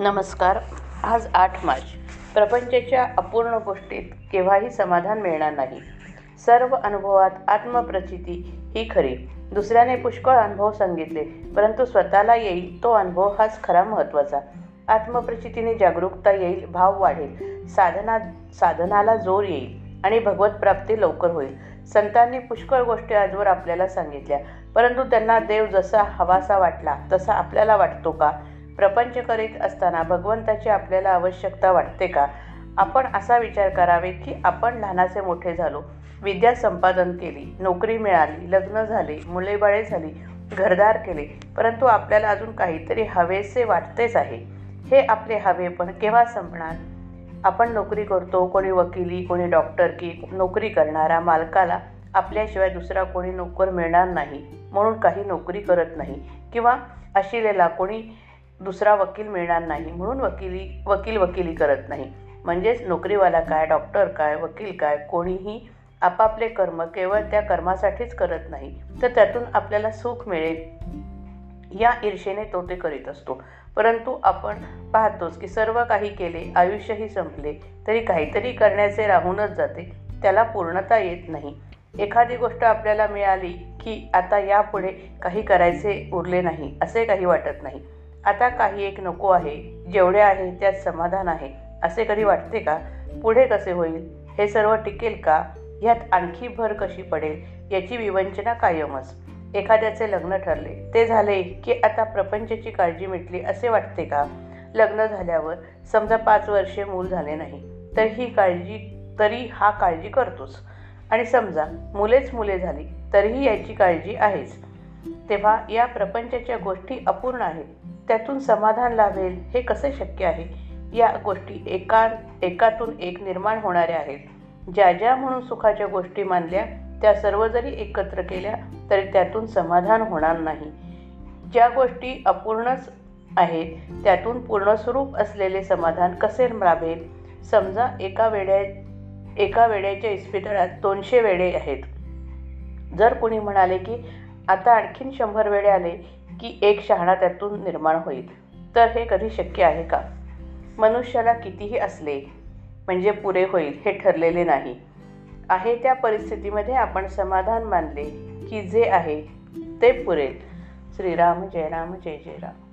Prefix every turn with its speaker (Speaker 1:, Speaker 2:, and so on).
Speaker 1: नमस्कार. आज आठ मार्च. प्रपंचाच्या अपूर्ण गोष्टीत केव्हाही समाधान मिळणार नाही. सर्व अनुभवात आत्मप्रचिती ही खरी. दुसऱ्याने पुष्कळ अनुभव सांगितले परंतु स्वतःला येईल तो अनुभव हाच खरा महत्त्वाचा. आत्मप्रचितीने जागरूकता येईल भाव वाढेल साधना साधनाला जोर येईल आणि भगवत प्राप्ती लवकर होईल. संतांनी पुष्कळ गोष्टी आजवर आपल्याला सांगितल्या परंतु त्यांना देव जसा हवासा वाटला तसा आपल्याला वाटतो का? प्रपंच करीत असताना भगवंताची आपल्याला आवश्यकता वाटते का? आपण असा विचार करावे की आपण लहानाचे मोठे झालो विद्या संपादन केली नोकरी मिळाली लग्न झाले मुलेबाळे झाली घरदार केले परंतु आपल्याला अजून काहीतरी हवेसे वाटतेच आहे. हे आपले हवे पण केव्हा संपणार? आपण नोकरी करतो कोणी वकिली कोणी डॉक्टर की नोकरी करणारा मालकाला आपल्याशिवाय दुसरा कोणी नोकर मिळणार नाही म्हणून काही नोकरी करत नाही. किंवा अशिलेला कोणी दुसरा वकील मिळणार नाही म्हणून वकिली वकील वकिली करत नाही. म्हणजेच नोकरीवाला काय डॉक्टर काय वकील काय कोणीही आपापले कर्म केवळ त्या कर्मासाठीच करत नाही तर त्यातून आपल्याला सुख मिळेल. या ईर्षेने तो ते करीत असतो. परंतु आपण पाहतोच की सर्व काही केले आयुष्यही संपले तरी काहीतरी करण्याचे राहूनच जाते त्याला पूर्णता येत नाही. एखादी गोष्ट आपल्याला मिळाली की आता यापुढे काही करायचे उरले नाही असे काही वाटत नाही. आता काही एक नको आहे. जेवढे आहे त्यात समाधान आहे. असे कधी वाटते का? पुढे कसे होईल? हे सर्व टिकेल का? ह्यात आणखी भर कशी पडेल? याची विवंचना कायमच. एखाद्याचे लग्न ठरले. ते झाले की आता प्रपंचाची काळजी मिटली असे वाटते का? लग्न झाल्यावर समजा पाच वर्षे मूल झाले नाही तर ही काळजी तरी हा काळजी करतोच आणि समजा मुलेच मुले झाली तरीही याची काळजी आहेच. तेव्हा या प्रपंचाच्या गोष्टी अपूर्ण आहेत. त्यातून समाधान लाभेल हे कसे शक्य आहे? या गोष्टी एका एकातून एक निर्माण होणाऱ्या आहेत. ज्या ज्या म्हणून सुखाच्या गोष्टी मानल्या त्या सर्व जरी एकत्र केल्या तरी त्यातून समाधान होणार नाही. ज्या गोष्टी अपूर्णच आहेत त्यातून पूर्णस्वरूप असलेले समाधान कसे लाभेल? समजा एका वेड्या एका वेड्याच्या इस्पितळात दोनशे वेडे आहेत. जर कोणी म्हणाले की आता आणखीन शंभर वेळे आले की एक शहाणा त्यातून निर्माण होईल. तर हे कधी शक्य आहे का? मनुष्याला कितीही असले म्हणजे पुरे होईल हे ठरलेले नाही. आहे त्या परिस्थितीमध्ये आपण समाधान मानले की जे आहे ते पुरेल. श्रीराम जय राम जय जय राम.